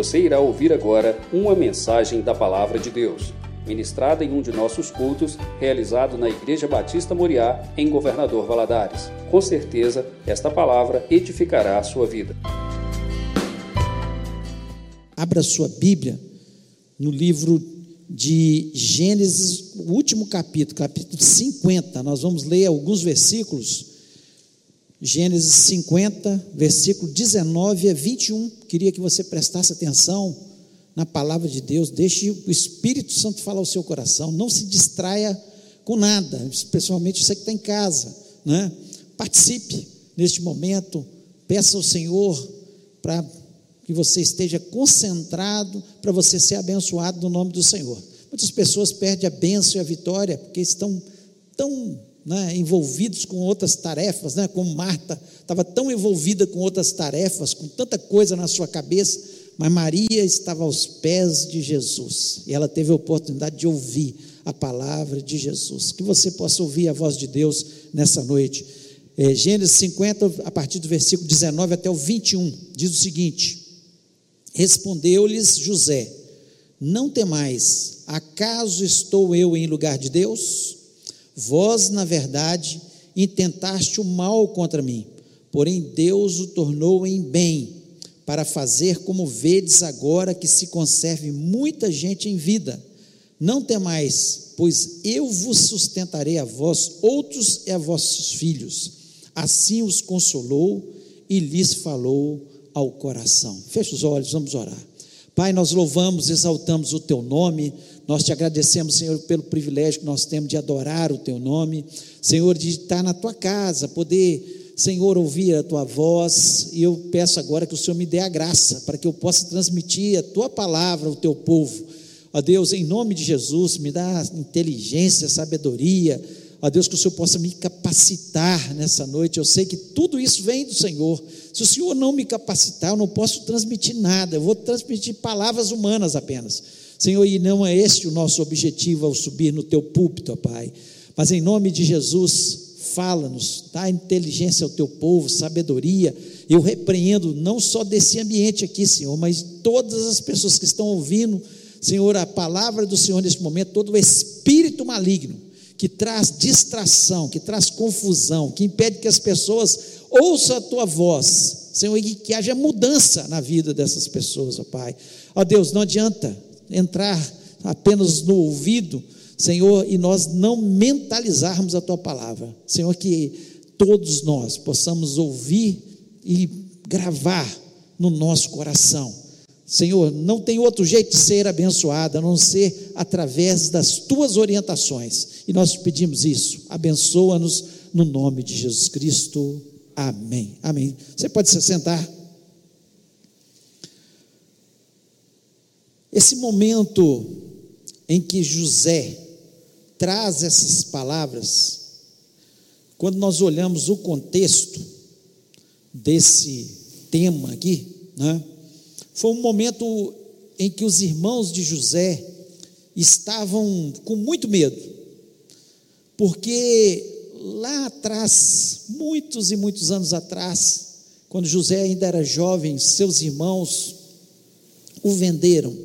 Você irá ouvir agora uma mensagem da Palavra de Deus, ministrada em um de nossos cultos, realizado na Igreja Batista Moriá, em Governador Valadares. Com certeza, esta palavra edificará a sua vida. Abra sua Bíblia no livro de Gênesis, o último capítulo, capítulo 50. Nós vamos ler alguns versículos. Gênesis 50, versículo 19 a 21. Queria que você prestasse atenção na palavra de Deus. Deixe o Espírito Santo falar ao seu coração. Não se distraia com nada, especialmente você que está em casa. Né? Participe neste momento. Peça ao Senhor para que você esteja concentrado para você ser abençoado no nome do Senhor. Muitas pessoas perdem a bênção e a vitória porque estão tão né, envolvidos com outras tarefas, né, como Marta estava tão envolvida com outras tarefas, com tanta coisa na sua cabeça, mas Maria estava aos pés de Jesus e ela teve a oportunidade de ouvir a palavra de Jesus. Que você possa ouvir a voz de Deus nessa noite. É, Gênesis 50, a partir do versículo 19 até o 21, diz o seguinte: Respondeu-lhes José: Não temais, acaso estou eu em lugar de Deus? Vós, na verdade, intentaste o mal contra mim, porém Deus o tornou em bem, para fazer como vedes agora que se conserve muita gente em vida. Não temais, pois eu vos sustentarei a vós outros e a vossos filhos. Assim os consolou e lhes falou ao coração. Feche os olhos, vamos orar. Pai, nós louvamos, exaltamos o teu nome, nós te agradecemos, Senhor, pelo privilégio que nós temos de adorar o teu nome, Senhor, de estar na tua casa, poder, Senhor, ouvir a tua voz, e eu peço agora que o Senhor me dê a graça para que eu possa transmitir a tua palavra ao teu povo. Ó Deus, em nome de Jesus, me dá inteligência, sabedoria, Ó Deus, que o Senhor possa me capacitar nessa noite. Eu sei que tudo isso vem do Senhor. Se o Senhor não me capacitar, eu não posso transmitir nada. Eu vou transmitir palavras humanas apenas. Senhor, e não é este o nosso objetivo ao subir no teu púlpito, ó Pai. Mas em nome de Jesus, fala-nos, dá inteligência ao teu povo, sabedoria. Eu repreendo não só desse ambiente aqui, Senhor, mas todas as pessoas que estão ouvindo, Senhor, a palavra do Senhor neste momento, todo o espírito maligno que traz distração, que traz confusão, que impede que as pessoas ouçam a tua voz, Senhor, e que haja mudança na vida dessas pessoas, ó Pai. Ó Deus, não adianta entrar apenas no ouvido, Senhor, e nós não mentalizarmos a tua palavra. Senhor, que todos nós possamos ouvir e gravar no nosso coração Senhor, não tem outro jeito de ser abençoado a não ser através das tuas orientações. E nós te pedimos isso. Abençoa-nos no nome de Jesus Cristo. Amém. Amém. Você pode se sentar. Esse momento em que José traz essas palavras, quando nós olhamos o contexto desse tema aqui, né? Foi um momento em que os irmãos de José estavam com muito medo, porque lá atrás, muitos e muitos anos atrás, quando José ainda era jovem, seus irmãos o venderam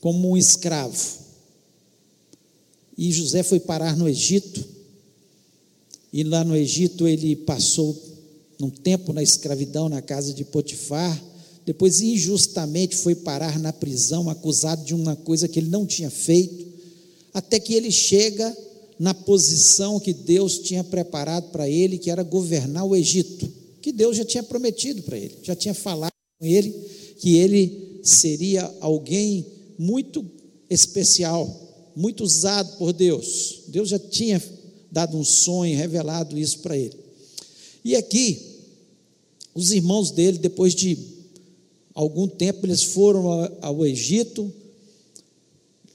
como um escravo. E José foi parar no Egito, e lá no Egito ele passou um tempo na escravidão na casa de Potifar, depois injustamente foi parar na prisão, acusado de uma coisa que ele não tinha feito, até que ele chega na posição que Deus tinha preparado para ele, que era governar o Egito, que Deus já tinha prometido para ele, já tinha falado com ele que ele seria alguém muito especial, muito usado por Deus. Deus já tinha dado um sonho, revelado isso para ele. E aqui, os irmãos dele, depois de algum tempo eles foram ao Egito.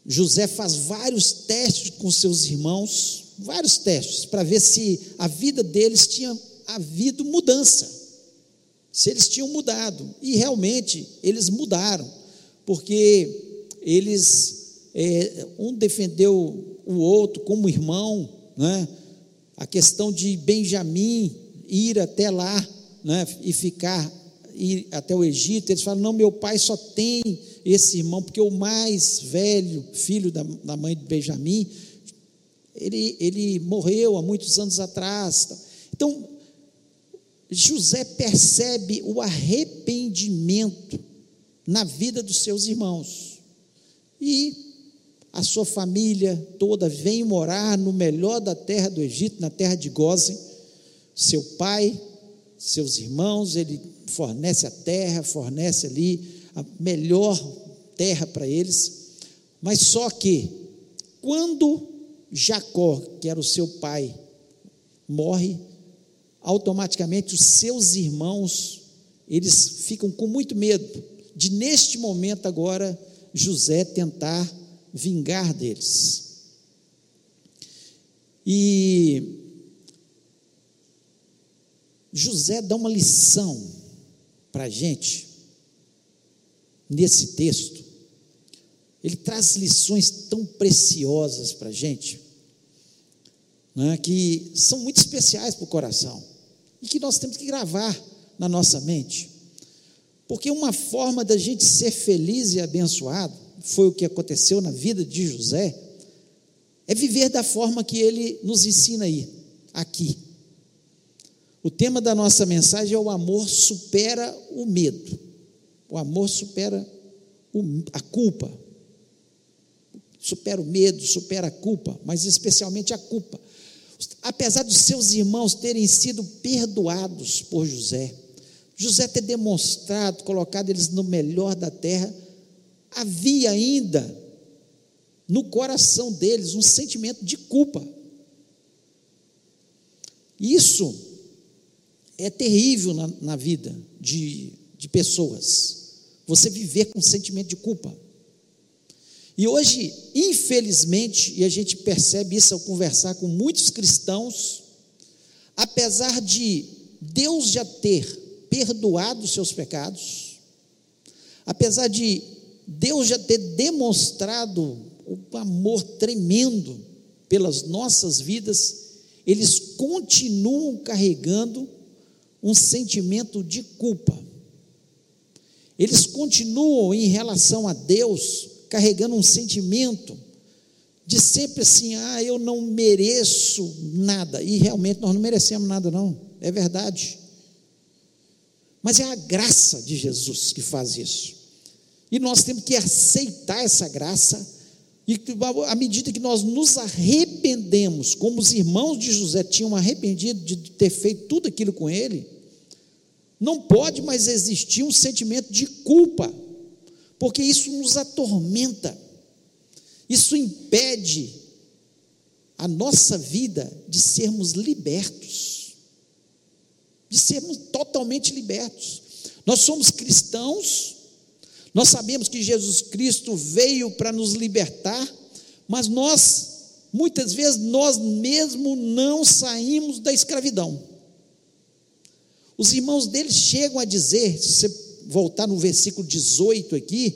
José faz vários testes com seus irmãos, vários testes, para ver se a vida deles tinha havido mudança, se eles tinham mudado. E realmente eles mudaram, porque eles, é, um defendeu o outro como irmão, né? a questão de Benjamim ir até lá né? e ficar ir até o Egito, eles falam: não, meu pai só tem esse irmão, porque o mais velho, filho da, da mãe de Benjamim, ele, ele morreu há muitos anos atrás. Então, José percebe o arrependimento na vida dos seus irmãos. E a sua família toda vem morar no melhor da terra do Egito, na terra de Gozen. Seu pai, seus irmãos, ele fornece a terra, fornece ali a melhor terra para eles. Mas só que, quando Jacó, que era o seu pai, morre, automaticamente os seus irmãos, eles ficam com muito medo de, neste momento agora, José tentar vingar deles. E José dá uma lição para a gente nesse texto. Ele traz lições tão preciosas para a gente, né, que são muito especiais para o coração e que nós temos que gravar na nossa mente. Porque uma forma da gente ser feliz e abençoado, foi o que aconteceu na vida de José, é viver da forma que ele nos ensina aí, aqui. O tema da nossa mensagem é o amor supera o medo. O amor supera o, a culpa. Supera o medo, supera a culpa, mas especialmente a culpa. Apesar dos seus irmãos terem sido perdoados por José, José ter demonstrado, colocado eles no melhor da terra, havia ainda no coração deles um sentimento de culpa. Isso é terrível na, na vida de, de pessoas. Você viver com um sentimento de culpa. E hoje, infelizmente, e a gente percebe isso ao conversar com muitos cristãos, apesar de Deus já ter perdoado seus pecados, apesar de Deus já ter demonstrado o amor tremendo pelas nossas vidas, eles continuam carregando um sentimento de culpa. Eles continuam em relação a Deus carregando um sentimento de sempre assim, ah, eu não mereço nada. E realmente nós não merecemos nada, não. É verdade. Mas é a graça de Jesus que faz isso. E nós temos que aceitar essa graça, e à medida que nós nos arrependemos, como os irmãos de José tinham arrependido de ter feito tudo aquilo com ele, não pode mais existir um sentimento de culpa, porque isso nos atormenta, isso impede a nossa vida de sermos libertos de sermos totalmente libertos. Nós somos cristãos, nós sabemos que Jesus Cristo veio para nos libertar, mas nós, muitas vezes, nós mesmo não saímos da escravidão. Os irmãos dele chegam a dizer, se você voltar no versículo 18 aqui,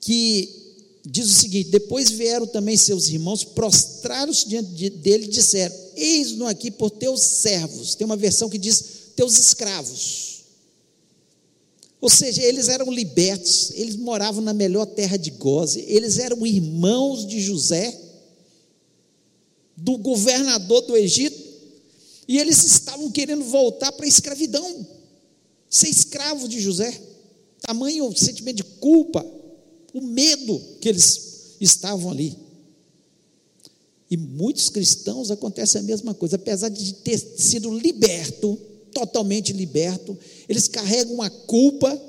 que diz o seguinte: depois vieram também seus irmãos, prostraram-se diante dele e disseram: Eis-nos aqui por teus servos. Tem uma versão que diz teus escravos. Ou seja, eles eram libertos, eles moravam na melhor terra de Goze, eles eram irmãos de José, do governador do Egito, e eles estavam querendo voltar para a escravidão, ser escravo de José. Tamanho sentimento de culpa, o medo que eles estavam ali. E muitos cristãos acontece a mesma coisa, apesar de ter sido liberto, totalmente liberto, eles carregam uma culpa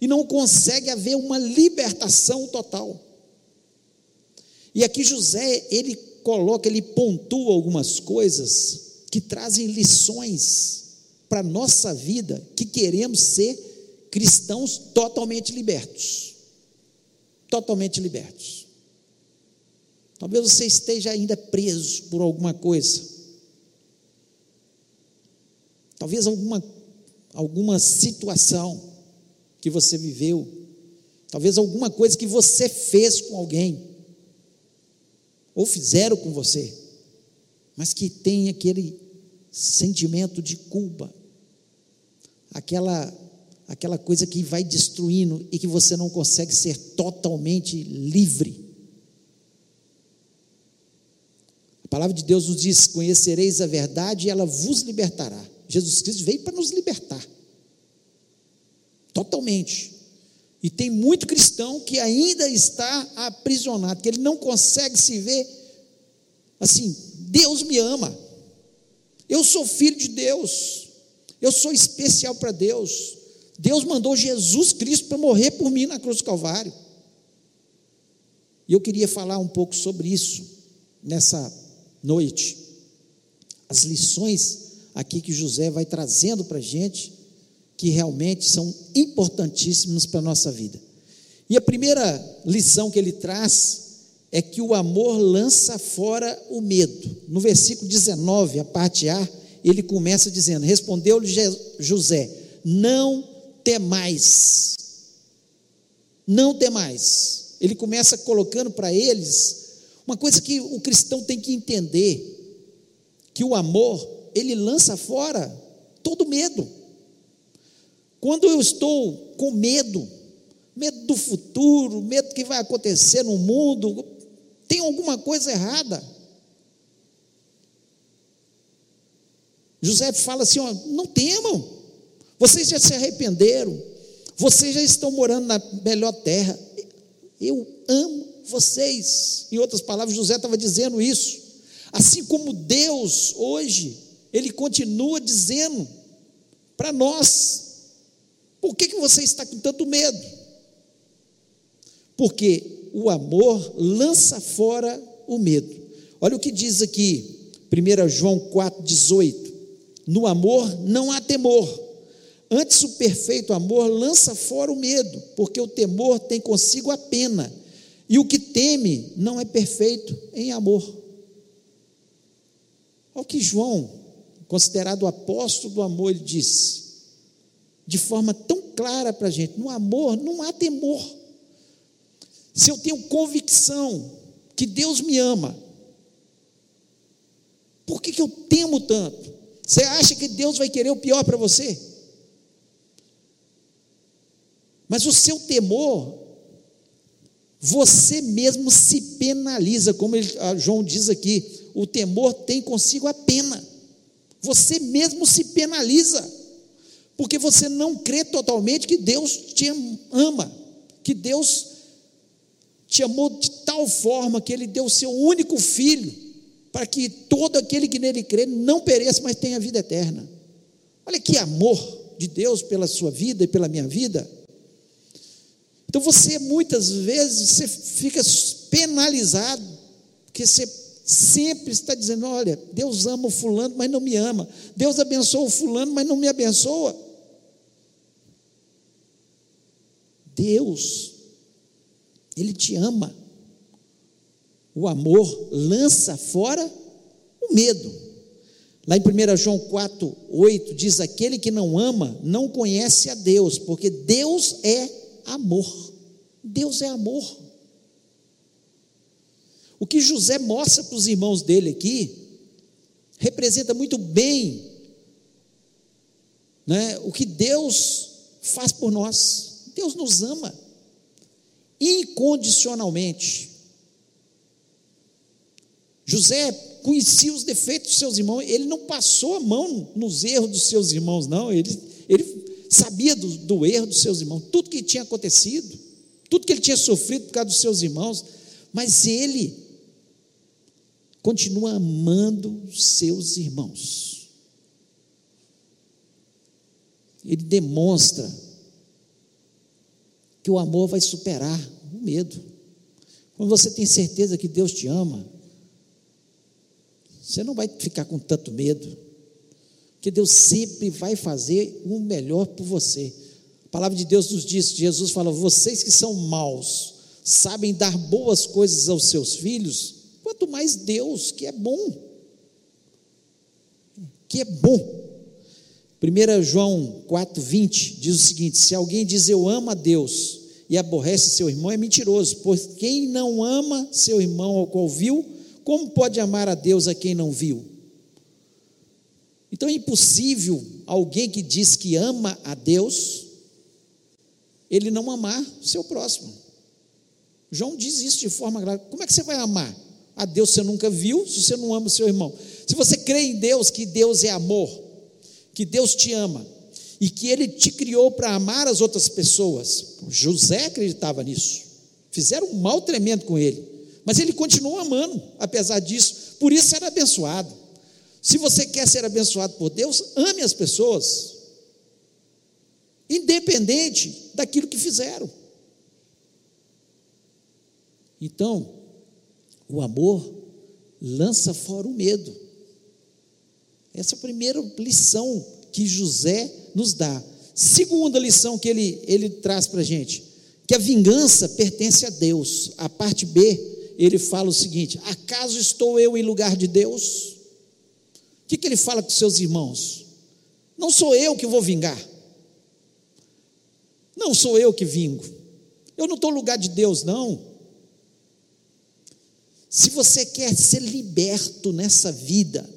e não consegue haver uma libertação total. E aqui José, ele coloca, ele pontua algumas coisas que trazem lições para a nossa vida, que queremos ser cristãos totalmente libertos totalmente libertos. Talvez você esteja ainda preso por alguma coisa. Talvez alguma, alguma situação que você viveu. Talvez alguma coisa que você fez com alguém. Ou fizeram com você. Mas que tem aquele sentimento de culpa. aquela aquela coisa que vai destruindo e que você não consegue ser totalmente livre. A palavra de Deus nos diz: Conhecereis a verdade e ela vos libertará. Jesus Cristo veio para nos libertar, totalmente. E tem muito cristão que ainda está aprisionado, que ele não consegue se ver assim: Deus me ama, eu sou filho de Deus, eu sou especial para Deus. Deus mandou Jesus Cristo para morrer por mim na cruz do Calvário. E eu queria falar um pouco sobre isso nessa noite. As lições aqui que José vai trazendo para a gente, que realmente são importantíssimas para a nossa vida. E a primeira lição que ele traz é que o amor lança fora o medo. No versículo 19, a parte A, ele começa dizendo: Respondeu-lhe José: Não temais. Não temais. Ele começa colocando para eles uma coisa que o cristão tem que entender: que o amor, ele lança fora todo medo. Quando eu estou com medo, medo do futuro, medo do que vai acontecer no mundo, tem alguma coisa errada. José fala assim: ó, não temam, vocês já se arrependeram, vocês já estão morando na melhor terra. Eu amo vocês. Em outras palavras, José estava dizendo isso. Assim como Deus hoje, Ele continua dizendo para nós: por que, que você está com tanto medo? Porque o amor lança fora o medo. Olha o que diz aqui, 1 João 4,18: No amor não há temor Antes, o perfeito amor lança fora o medo, porque o temor tem consigo a pena, e o que teme não é perfeito em amor. Olha o que João, considerado o apóstolo do amor, ele diz, de forma tão clara para a gente: no amor não há temor. Se eu tenho convicção que Deus me ama, por que, que eu temo tanto? Você acha que Deus vai querer o pior para você? Mas o seu temor, você mesmo se penaliza, como ele, João diz aqui, o temor tem consigo a pena. Você mesmo se penaliza, porque você não crê totalmente que Deus te ama, que Deus te amou de tal forma que Ele deu o seu único filho, para que todo aquele que nele crê não pereça, mas tenha vida eterna. Olha que amor de Deus pela sua vida e pela minha vida. Então você muitas vezes você fica penalizado, porque você sempre está dizendo: olha, Deus ama o fulano, mas não me ama. Deus abençoa o fulano, mas não me abençoa. Deus, Ele te ama. O amor lança fora o medo. Lá em 1 João 4, 8 diz: Aquele que não ama não conhece a Deus, porque Deus é amor. Deus é amor. O que José mostra para os irmãos dele aqui representa muito bem né, o que Deus faz por nós. Deus nos ama incondicionalmente. José conhecia os defeitos dos seus irmãos, ele não passou a mão nos erros dos seus irmãos, não, ele, ele sabia do, do erro dos seus irmãos, tudo que tinha acontecido, tudo que ele tinha sofrido por causa dos seus irmãos, mas ele continua amando seus irmãos. Ele demonstra que o amor vai superar o medo. Quando você tem certeza que Deus te ama, você não vai ficar com tanto medo que Deus sempre vai fazer o melhor por você. A palavra de Deus nos diz, Jesus fala: vocês que são maus, sabem dar boas coisas aos seus filhos, quanto mais Deus, que é bom. Que é bom. 1 João 4,20 diz o seguinte: se alguém diz eu amo a Deus e aborrece seu irmão, é mentiroso, pois quem não ama seu irmão ao qual viu, como pode amar a Deus a quem não viu? Então é impossível alguém que diz que ama a Deus, ele não amar seu próximo. João diz isso de forma clara. Como é que você vai amar a Deus você nunca viu, se você não ama o seu irmão? Se você crê em Deus, que Deus é amor, que Deus te ama e que Ele te criou para amar as outras pessoas. José acreditava nisso. Fizeram um mal tremendo com ele, mas ele continuou amando, apesar disso, por isso era abençoado. Se você quer ser abençoado por Deus, ame as pessoas, independente daquilo que fizeram. Então, o amor lança fora o medo. Essa é a primeira lição que José nos dá. Segunda lição que ele, ele traz para a gente, que a vingança pertence a Deus. A parte B, ele fala o seguinte: acaso estou eu em lugar de Deus? O que, que ele fala com seus irmãos? Não sou eu que vou vingar. Não sou eu que vingo. Eu não estou no lugar de Deus, não. Se você quer ser liberto nessa vida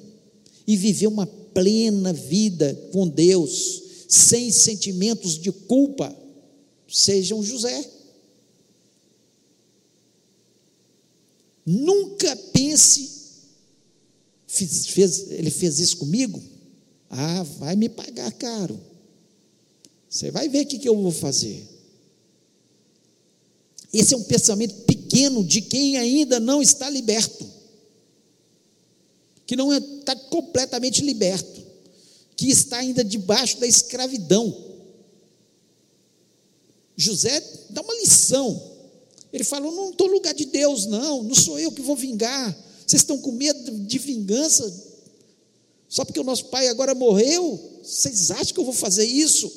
e viver uma plena vida com Deus, sem sentimentos de culpa, seja um José. Nunca pense fez, ele fez isso comigo? Ah, vai me pagar caro. Você vai ver o que, que eu vou fazer. Esse é um pensamento pequeno de quem ainda não está liberto, que não está completamente liberto, que está ainda debaixo da escravidão. José dá uma lição. Ele falou: não estou no lugar de Deus, não, não sou eu que vou vingar. Vocês estão com medo de vingança? Só porque o nosso pai agora morreu? Vocês acham que eu vou fazer isso?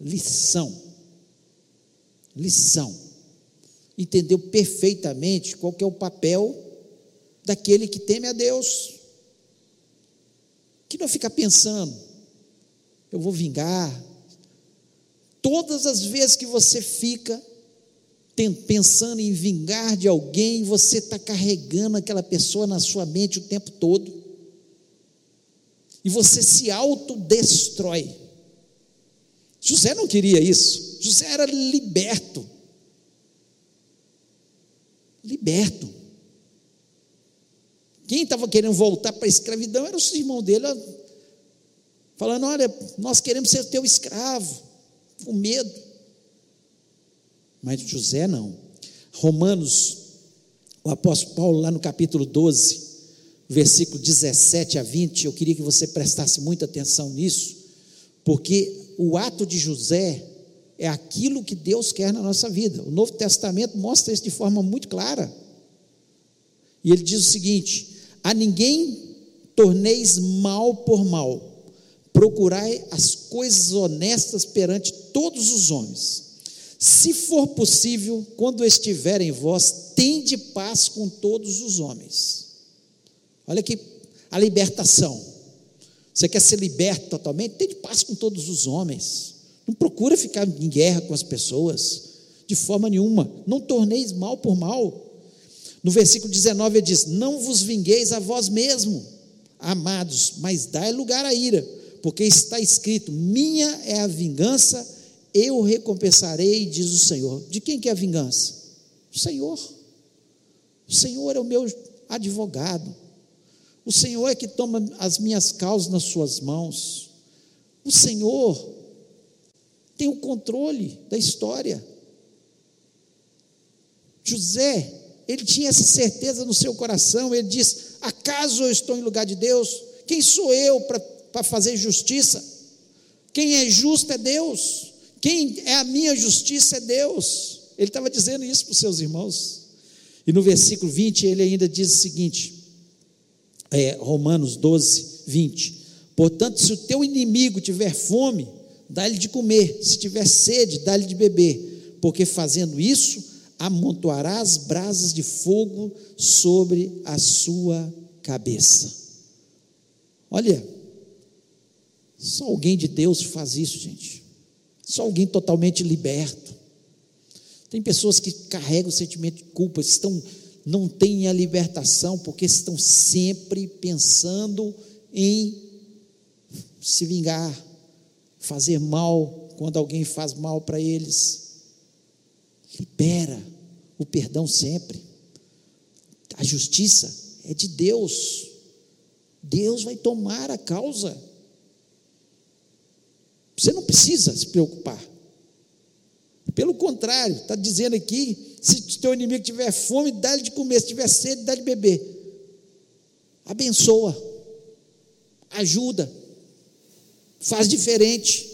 Lição. Lição. Entendeu perfeitamente qual é o papel daquele que teme a Deus. Que não fica pensando, eu vou vingar. Todas as vezes que você fica pensando em vingar de alguém, você está carregando aquela pessoa na sua mente o tempo todo. E você se autodestrói. José não queria isso. José era liberto. Liberto. Quem estava querendo voltar para a escravidão era o irmão dele, falando: Olha, nós queremos ser teu escravo, com medo. Mas José não. Romanos, o apóstolo Paulo, lá no capítulo 12, versículo 17 a 20, eu queria que você prestasse muita atenção nisso, porque o ato de José é aquilo que Deus quer na nossa vida. O Novo Testamento mostra isso de forma muito clara. E ele diz o seguinte: a ninguém torneis mal por mal, procurai as coisas honestas perante todos os homens se for possível, quando estiver em vós, tende paz com todos os homens. Olha aqui a libertação. Você quer ser liberto totalmente? Tende paz com todos os homens. Não procura ficar em guerra com as pessoas, de forma nenhuma. Não torneis mal por mal. No versículo 19 ele diz: Não vos vingueis a vós mesmo, amados, mas dai lugar à ira, porque está escrito: Minha é a vingança eu recompensarei, diz o Senhor. De quem que é a vingança? O Senhor. O Senhor é o meu advogado. O Senhor é que toma as minhas causas nas suas mãos. O Senhor tem o controle da história. José, ele tinha essa certeza no seu coração. Ele diz: Acaso eu estou em lugar de Deus? Quem sou eu para fazer justiça? Quem é justo é Deus. Quem é a minha justiça é Deus. Ele estava dizendo isso para os seus irmãos. E no versículo 20 ele ainda diz o seguinte: é, Romanos 12, 20. Portanto, se o teu inimigo tiver fome, dá-lhe de comer, se tiver sede, dá-lhe de beber, porque fazendo isso, amontoarás brasas de fogo sobre a sua cabeça. Olha, só alguém de Deus faz isso, gente. Só alguém totalmente liberto. Tem pessoas que carregam o sentimento de culpa, estão, não têm a libertação, porque estão sempre pensando em se vingar, fazer mal quando alguém faz mal para eles. Libera o perdão sempre. A justiça é de Deus. Deus vai tomar a causa. Você não precisa se preocupar. Pelo contrário, está dizendo aqui: se teu inimigo tiver fome, dá-lhe de comer, se tiver sede, dá-lhe de beber. Abençoa, ajuda, faz diferente.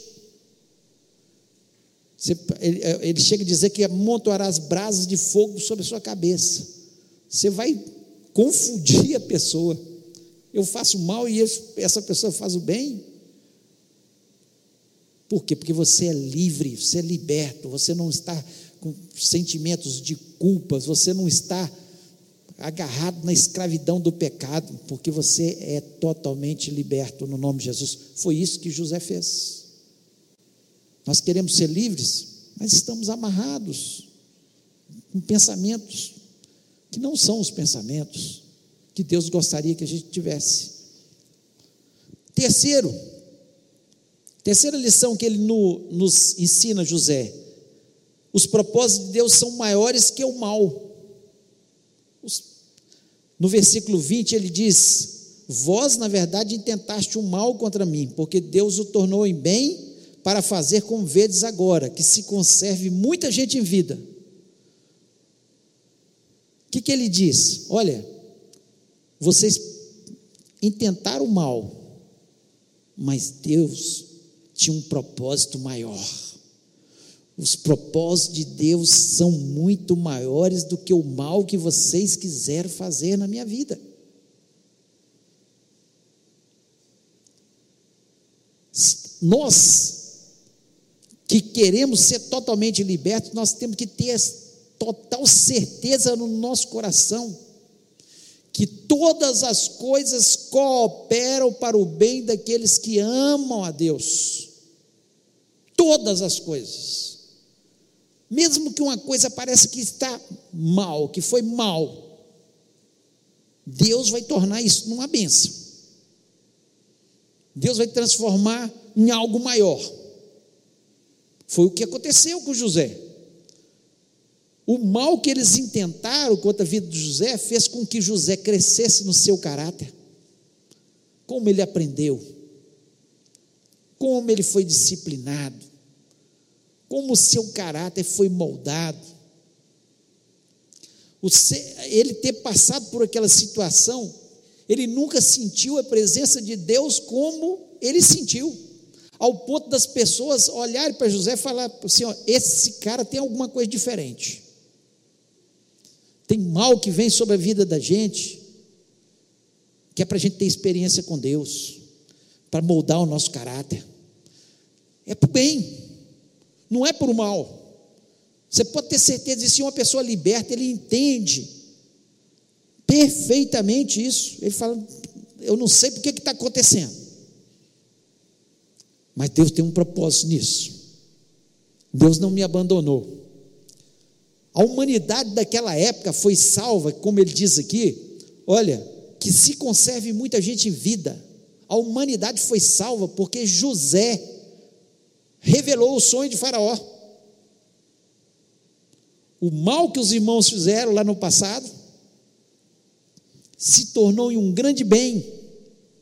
Você, ele, ele, chega a dizer que amontoará as brasas de fogo sobre a sua cabeça. Você vai confundir a pessoa. Eu faço mal e essa pessoa faz o bem. Por quê? Porque você é livre, você é liberto, você não está com sentimentos de culpas, você não está agarrado na escravidão do pecado, porque você é totalmente liberto no nome de Jesus. Foi isso que José fez. Nós queremos ser livres, mas estamos amarrados com pensamentos que não são os pensamentos que Deus gostaria que a gente tivesse. Terceiro, terceira lição que ele no, nos ensina, José: os propósitos de Deus são maiores que o mal. No versículo 20 ele diz: Vós, na verdade, intentaste o mal contra mim, porque Deus o tornou em bem para fazer como vedes agora, que se conserve muita gente em vida. O que, que ele diz? Olha, vocês intentaram o mal, mas Deus tinha um propósito maior. Os propósitos de Deus são muito maiores do que o mal que vocês quiseram fazer na minha vida. Nós que queremos ser totalmente libertos, nós temos que ter total certeza no nosso coração que todas as coisas cooperam para o bem daqueles que amam a Deus. Todas as coisas. Mesmo que uma coisa pareça que está mal, que foi mal, Deus vai tornar isso numa benção. Deus vai transformar em algo maior. Foi o que aconteceu com José. O mal que eles intentaram contra a vida de José fez com que José crescesse no seu caráter. Como ele aprendeu, como ele foi disciplinado, como o seu caráter foi moldado. ele ter passado por aquela situação, ele nunca sentiu a presença de Deus como ele sentiu, ao ponto das pessoas olharem para José e falar assim: ó, esse cara tem alguma coisa diferente. Tem mal que vem sobre a vida da gente, que é para a gente ter experiência com Deus, para moldar o nosso caráter. É para o bem, não é para o mal. Você pode ter certeza de se uma pessoa liberta, ele entende perfeitamente isso. Ele fala: Eu não sei porque que está acontecendo. Mas Deus tem um propósito nisso. Deus não me abandonou. A humanidade daquela época foi salva, como ele diz aqui, olha, que se conserve muita gente em vida. A humanidade foi salva porque José revelou o sonho de Faraó. O mal que os irmãos fizeram lá no passado se tornou em um grande bem,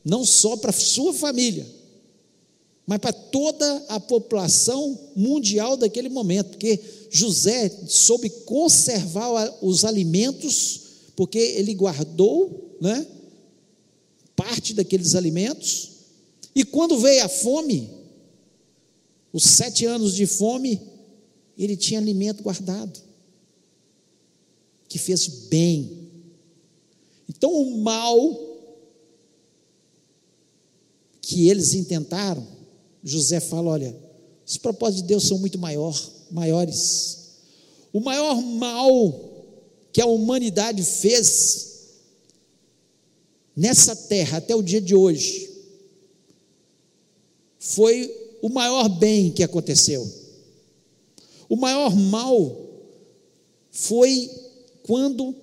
não só para sua família, mas para toda a população mundial daquele momento, porque José soube conservar os alimentos, porque ele guardou né, parte daqueles alimentos, e quando veio a fome, os sete anos de fome, ele tinha alimento guardado, que fez bem. Então o mal que eles intentaram, José fala: olha, os propósitos de Deus são muito maior, maiores. O maior mal que a humanidade fez nessa terra até o dia de hoje foi o maior bem que aconteceu. O maior mal foi quando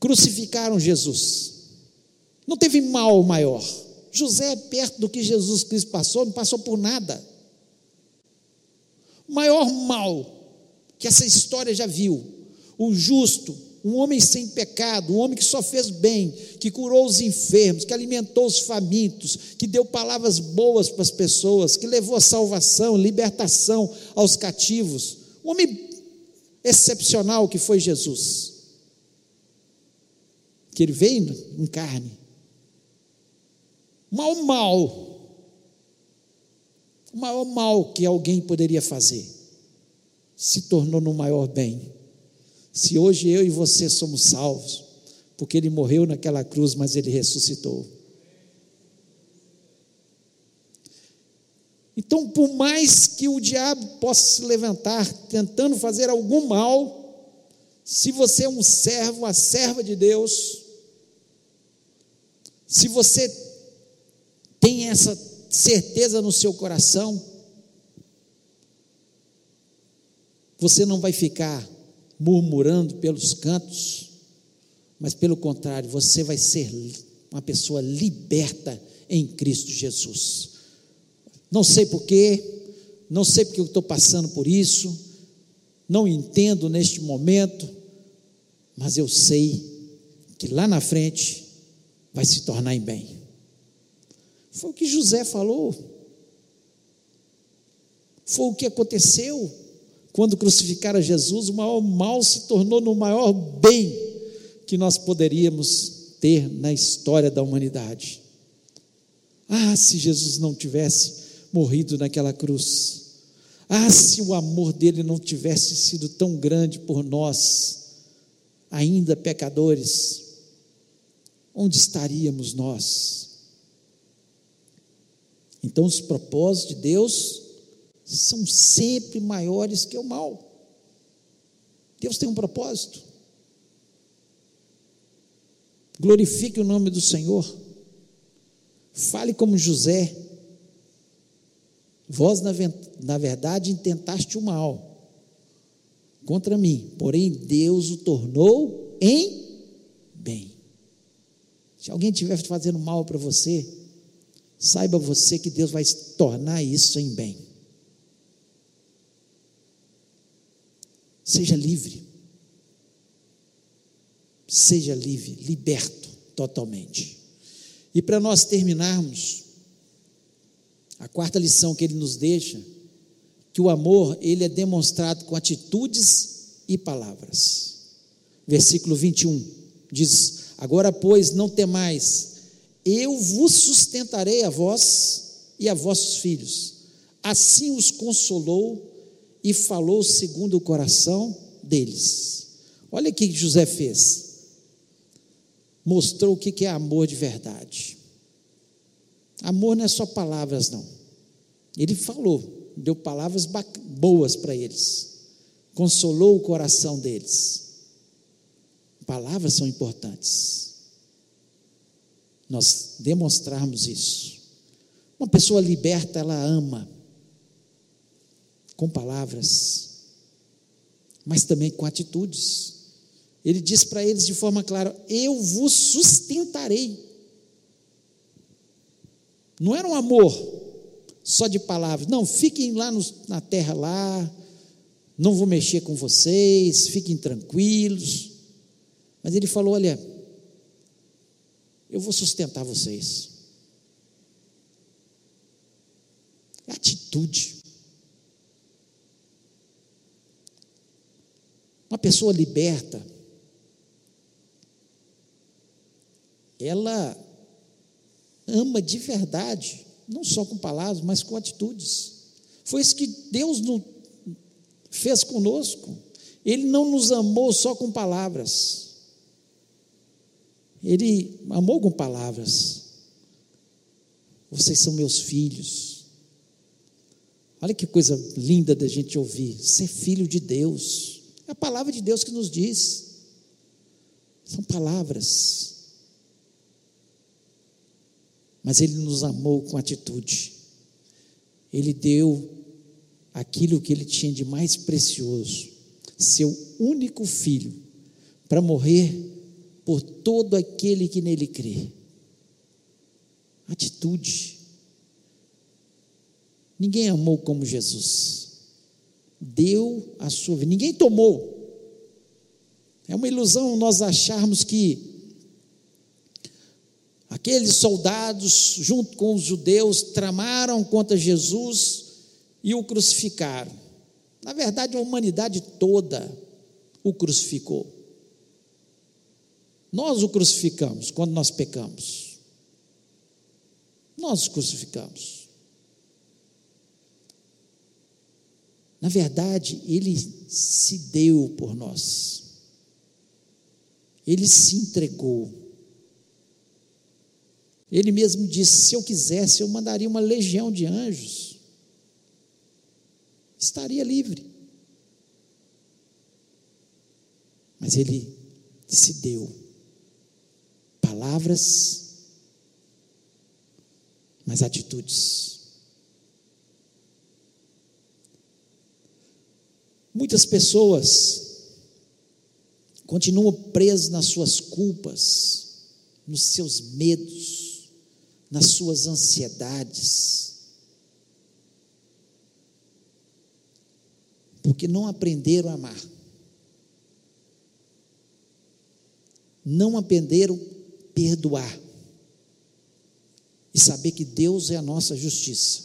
crucificaram Jesus. Não teve mal maior. José é perto do que Jesus Cristo passou, não passou por nada. O maior mal que essa história já viu, o justo, um homem sem pecado, um homem que só fez bem, que curou os enfermos, que alimentou os famintos, que deu palavras boas para as pessoas, que levou salvação, libertação aos cativos. Um homem excepcional que foi Jesus. Que ele veio em carne. Maior mal, o maior mal que alguém poderia fazer, se tornou no maior bem se hoje eu e você somos salvos, porque ele morreu naquela cruz, mas ele ressuscitou. Então, por mais que o diabo possa se levantar tentando fazer algum mal, se você é um servo, a serva de Deus, se você tem essa certeza no seu coração, você não vai ficar murmurando pelos cantos, mas pelo contrário, você vai ser uma pessoa liberta em Cristo Jesus. Não sei porquê, não sei porque eu estou passando por isso, não entendo neste momento, mas eu sei que lá na frente vai se tornar em bem. Foi o que José falou, foi o que aconteceu. Quando crucificaram Jesus, o maior mal se tornou no maior bem que nós poderíamos ter na história da humanidade. Ah, se Jesus não tivesse morrido naquela cruz. Ah, se o amor dele não tivesse sido tão grande por nós, ainda pecadores, onde estaríamos nós? Então, os propósitos de Deus são sempre maiores que o mal. Deus tem um propósito. Glorifique o nome do Senhor. Fale como José. Vós, na, verdade, intentaste o mal contra mim, porém Deus o tornou em bem. Se alguém estiver fazendo mal para você, saiba você que Deus vai tornar isso em bem. Seja livre. Seja livre, liberto totalmente. E para nós terminarmos, a quarta lição que ele nos deixa, que o amor, ele é demonstrado com atitudes e palavras. Versículo 21 diz: Agora, pois, não temais, eu vos sustentarei a vós e a vossos filhos. Assim os consolou e falou segundo o coração deles. Olha o que José fez. Mostrou o que é amor de verdade. Amor não é só palavras, não. Ele falou, deu palavras boas para eles, consolou o coração deles. Palavras são importantes. Nós demonstrarmos isso. Uma pessoa liberta, ela ama com palavras, mas também com atitudes. Ele diz para eles de forma clara: Eu vos sustentarei. Não era um amor só de palavras, não, fiquem lá no, na terra lá, não vou mexer com vocês, fiquem tranquilos. Mas ele falou: Olha, eu vou sustentar vocês. É atitude. Uma pessoa liberta, ela ama de verdade, não só com palavras, mas com atitudes. Foi isso que Deus fez conosco. Ele não nos amou só com palavras. Ele amou com palavras. Vocês são meus filhos. Olha que coisa linda da gente ouvir. Ser filho de Deus. É a palavra de Deus que nos diz. São palavras. Mas Ele nos amou com atitude. Ele deu aquilo que Ele tinha de mais precioso, seu único filho, para morrer por todo aquele que nele crê. Atitude. Ninguém amou como Jesus. Deu a sua vida. Ninguém tomou. É uma ilusão nós acharmos que aqueles soldados, junto com os judeus, tramaram contra Jesus e o crucificaram. Na verdade, a humanidade toda o crucificou. Nós o crucificamos quando nós pecamos. Nós o crucificamos. Na verdade, ele se deu por nós. Ele se entregou. Ele mesmo disse: se eu quisesse, eu mandaria uma legião de anjos. Estaria livre. Mas ele se deu. Palavras, mas atitudes. Muitas pessoas continuam presos nas suas culpas, nos seus medos, nas suas ansiedades, porque não aprenderam a amar, não aprenderam perdoar e saber que Deus é a nossa justiça.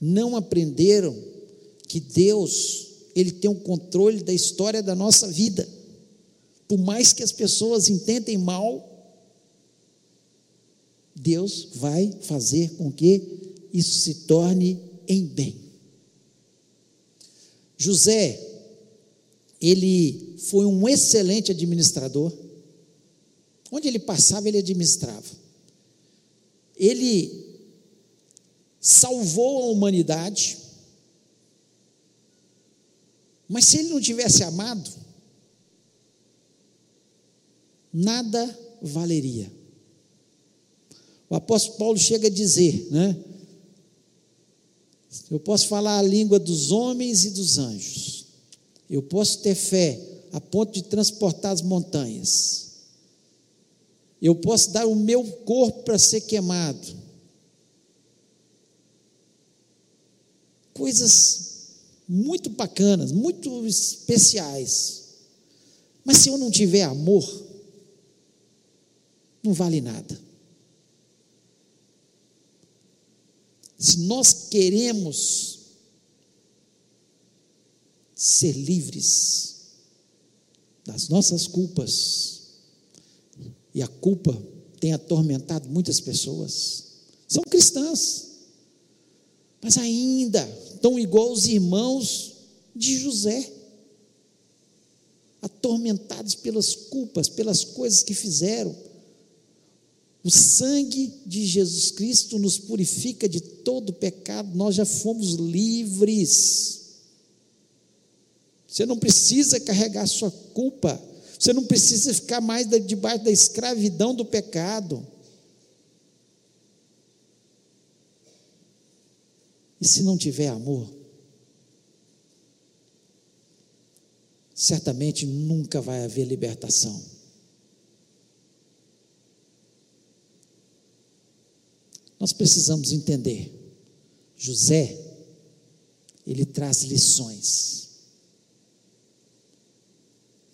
Não aprenderam que Deus ele tem o um controle da história da nossa vida. Por mais que as pessoas intentem mal, Deus vai fazer com que isso se torne em bem. José, ele foi um excelente administrador. Onde ele passava, ele administrava. Ele salvou a humanidade mas se ele não tivesse amado, nada valeria. O apóstolo Paulo chega a dizer, né? Eu posso falar a língua dos homens e dos anjos. Eu posso ter fé a ponto de transportar as montanhas. Eu posso dar o meu corpo para ser queimado. Coisas muito bacanas, muito especiais. Mas se eu não tiver amor, não vale nada. Se nós queremos ser livres das nossas culpas, e a culpa tem atormentado muitas pessoas, são cristãs, mas ainda estão igual os irmãos de José, atormentados pelas culpas, pelas coisas que fizeram. O sangue de Jesus Cristo nos purifica de todo pecado, nós já fomos livres. Você não precisa carregar sua culpa, você não precisa ficar mais debaixo da escravidão do pecado. E se não tiver amor, certamente nunca vai haver libertação. Nós precisamos entender. José, ele traz lições.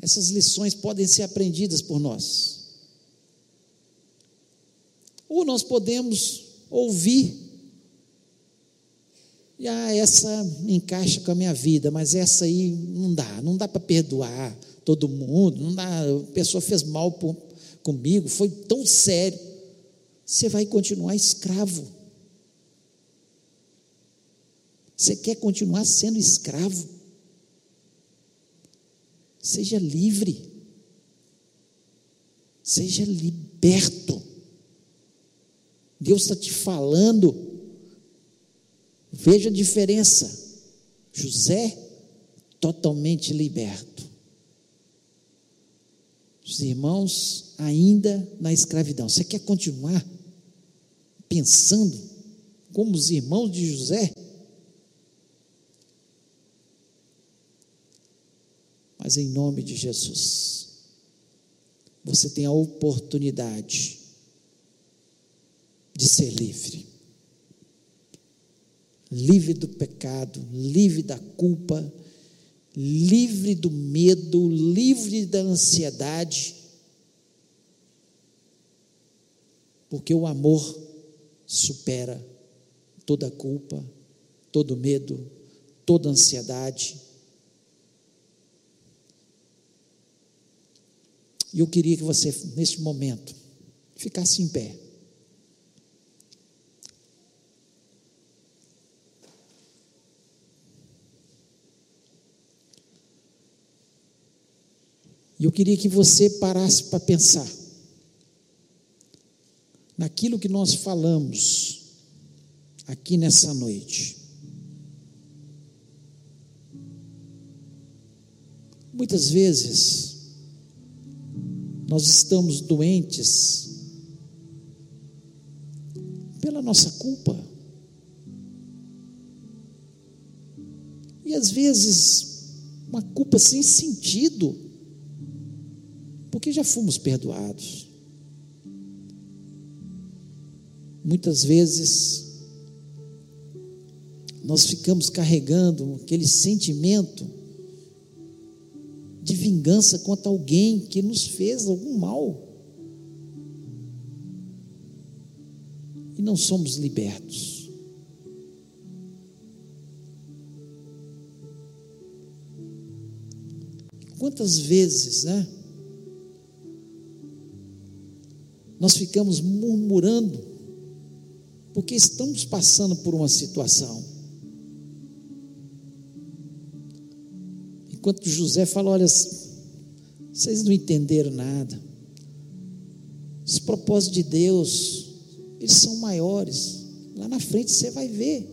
Essas lições podem ser aprendidas por nós. Ou nós podemos ouvir e ah, essa encaixa com a minha vida, mas essa aí não dá, não dá para perdoar todo mundo, não dá, a pessoa fez mal por, comigo, foi tão sério. Você vai continuar escravo. Você quer continuar sendo escravo? Seja livre. Seja liberto. Deus está te falando Veja a diferença. José, totalmente liberto. Os irmãos ainda na escravidão. Você quer continuar pensando como os irmãos de José? Mas em nome de Jesus, você tem a oportunidade de ser livre. Livre do pecado, livre da culpa, livre do medo, livre da ansiedade. Porque o amor supera toda culpa, todo medo, toda ansiedade. E eu queria que você, neste momento, ficasse em pé. E eu queria que você parasse para pensar naquilo que nós falamos aqui nessa noite. Muitas vezes, nós estamos doentes pela nossa culpa. E às vezes, uma culpa sem sentido, porque já fomos perdoados. Muitas vezes, nós ficamos carregando aquele sentimento de vingança contra alguém que nos fez algum mal. E não somos libertos. Quantas vezes, né? Nós ficamos murmurando, porque estamos passando por uma situação. Enquanto José fala: Olha, vocês não entenderam nada. Os propósitos de Deus, eles são maiores. Lá na frente você vai ver.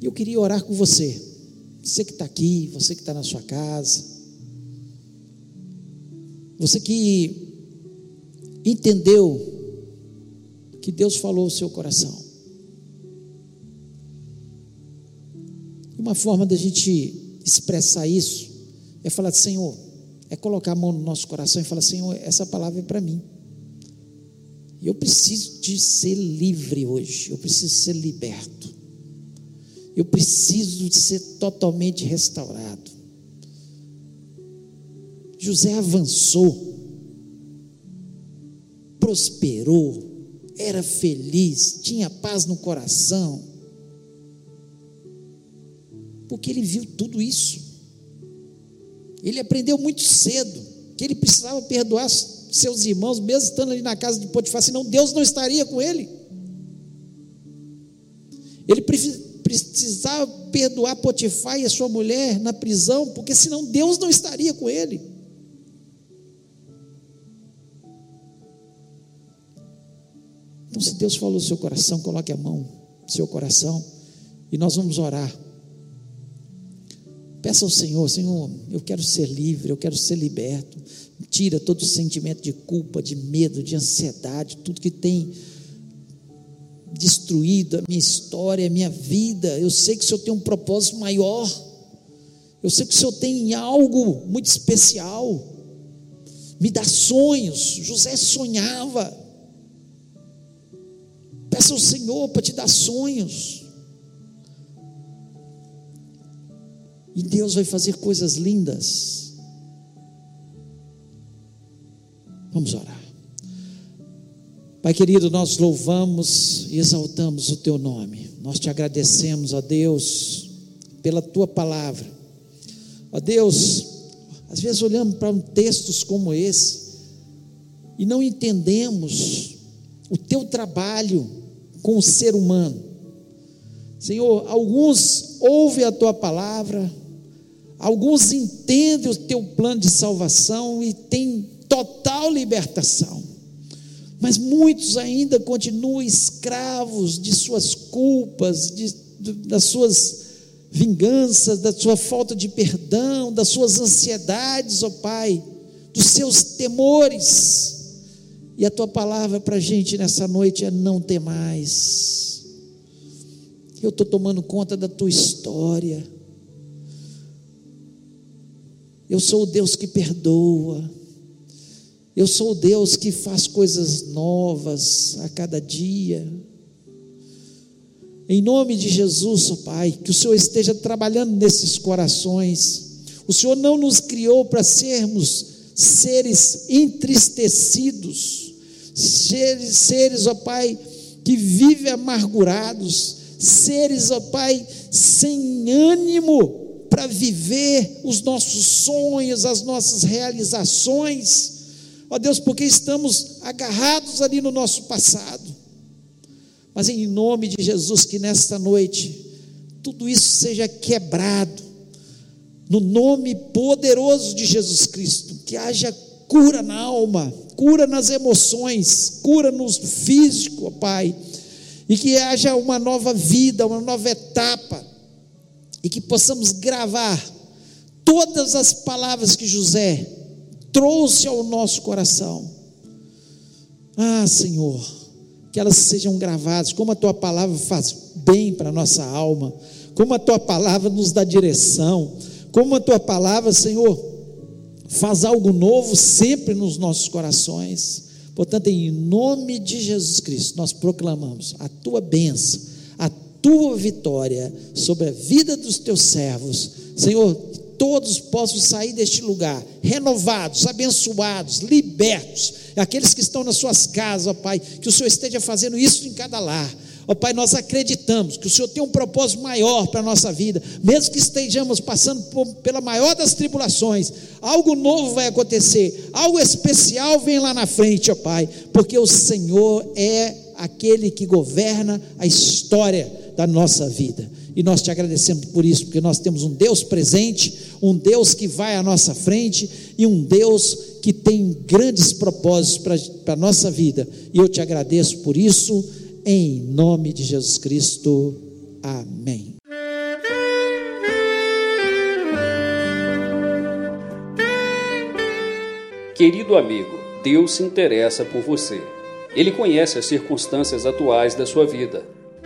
E eu queria orar com você. Você que está aqui, você que está na sua casa. Você que entendeu que Deus falou o seu coração. Uma forma da gente expressar isso é falar, Senhor, é colocar a mão no nosso coração e falar, Senhor, essa palavra é para mim. Eu preciso de ser livre hoje, eu preciso ser liberto. Eu preciso de ser totalmente restaurado. José avançou, prosperou, era feliz, tinha paz no coração porque ele viu tudo isso. Ele aprendeu muito cedo que ele precisava perdoar seus irmãos, mesmo estando ali na casa de Potifar, senão Deus não estaria com ele. Ele precisava perdoar Potifar e a sua mulher na prisão, porque senão Deus não estaria com ele. Então, se Deus falou no seu coração, coloque a mão no seu coração e nós vamos orar. Peça ao Senhor, Senhor, eu quero ser livre, eu quero ser liberto. Tira todo o sentimento de culpa, de medo, de ansiedade, tudo que tem destruído a minha história, a minha vida. Eu sei que o Senhor tem um propósito maior. Eu sei que o Senhor tem algo muito especial. Me dá sonhos. José sonhava. Peça ao Senhor para te dar sonhos. E Deus vai fazer coisas lindas. Vamos orar. Pai querido, nós louvamos e exaltamos o teu nome. Nós te agradecemos, ó Deus, pela tua palavra. Ó Deus, às vezes olhamos para textos como esse e não entendemos o teu trabalho com o ser humano. Senhor, alguns ouvem a tua palavra, Alguns entendem o teu plano de salvação e têm total libertação, mas muitos ainda continuam escravos de suas culpas, de, de, das suas vinganças, da sua falta de perdão, das suas ansiedades, ó oh Pai, dos seus temores. E a tua palavra para a gente nessa noite é não ter mais. Eu estou tomando conta da tua história. Eu sou o Deus que perdoa. Eu sou o Deus que faz coisas novas a cada dia. Em nome de Jesus, ó Pai, que o Senhor esteja trabalhando nesses corações. O Senhor não nos criou para sermos seres entristecidos, seres, seres, ó Pai, que vivem amargurados, seres, ó Pai, sem ânimo para viver os nossos sonhos, as nossas realizações. Ó Deus, porque estamos agarrados ali no nosso passado. Mas em nome de Jesus, que nesta noite tudo isso seja quebrado, no nome poderoso de Jesus Cristo, que haja cura na alma, cura nas emoções, cura no físico, Pai, e que haja uma nova vida, uma nova etapa, e que possamos gravar todas as palavras que José trouxe ao nosso coração. Ah, Senhor, que elas sejam gravadas, como a tua palavra faz bem para a nossa alma, como a tua palavra nos dá direção, como a tua palavra, Senhor, faz algo novo sempre nos nossos corações. Portanto, em nome de Jesus Cristo, nós proclamamos a tua bênção, tua vitória sobre a vida dos teus servos. Senhor, todos possam sair deste lugar renovados, abençoados, libertos. Aqueles que estão nas suas casas, ó Pai, que o Senhor esteja fazendo isso em cada lar. Ó Pai, nós acreditamos que o Senhor tem um propósito maior para a nossa vida, mesmo que estejamos passando por, pela maior das tribulações, algo novo vai acontecer, algo especial vem lá na frente, ó Pai, porque o Senhor é aquele que governa a história da nossa vida. E nós te agradecemos por isso, porque nós temos um Deus presente, um Deus que vai à nossa frente e um Deus que tem grandes propósitos para a nossa vida. E eu te agradeço por isso, em nome de Jesus Cristo. Amém. Querido amigo, Deus se interessa por você. Ele conhece as circunstâncias atuais da sua vida.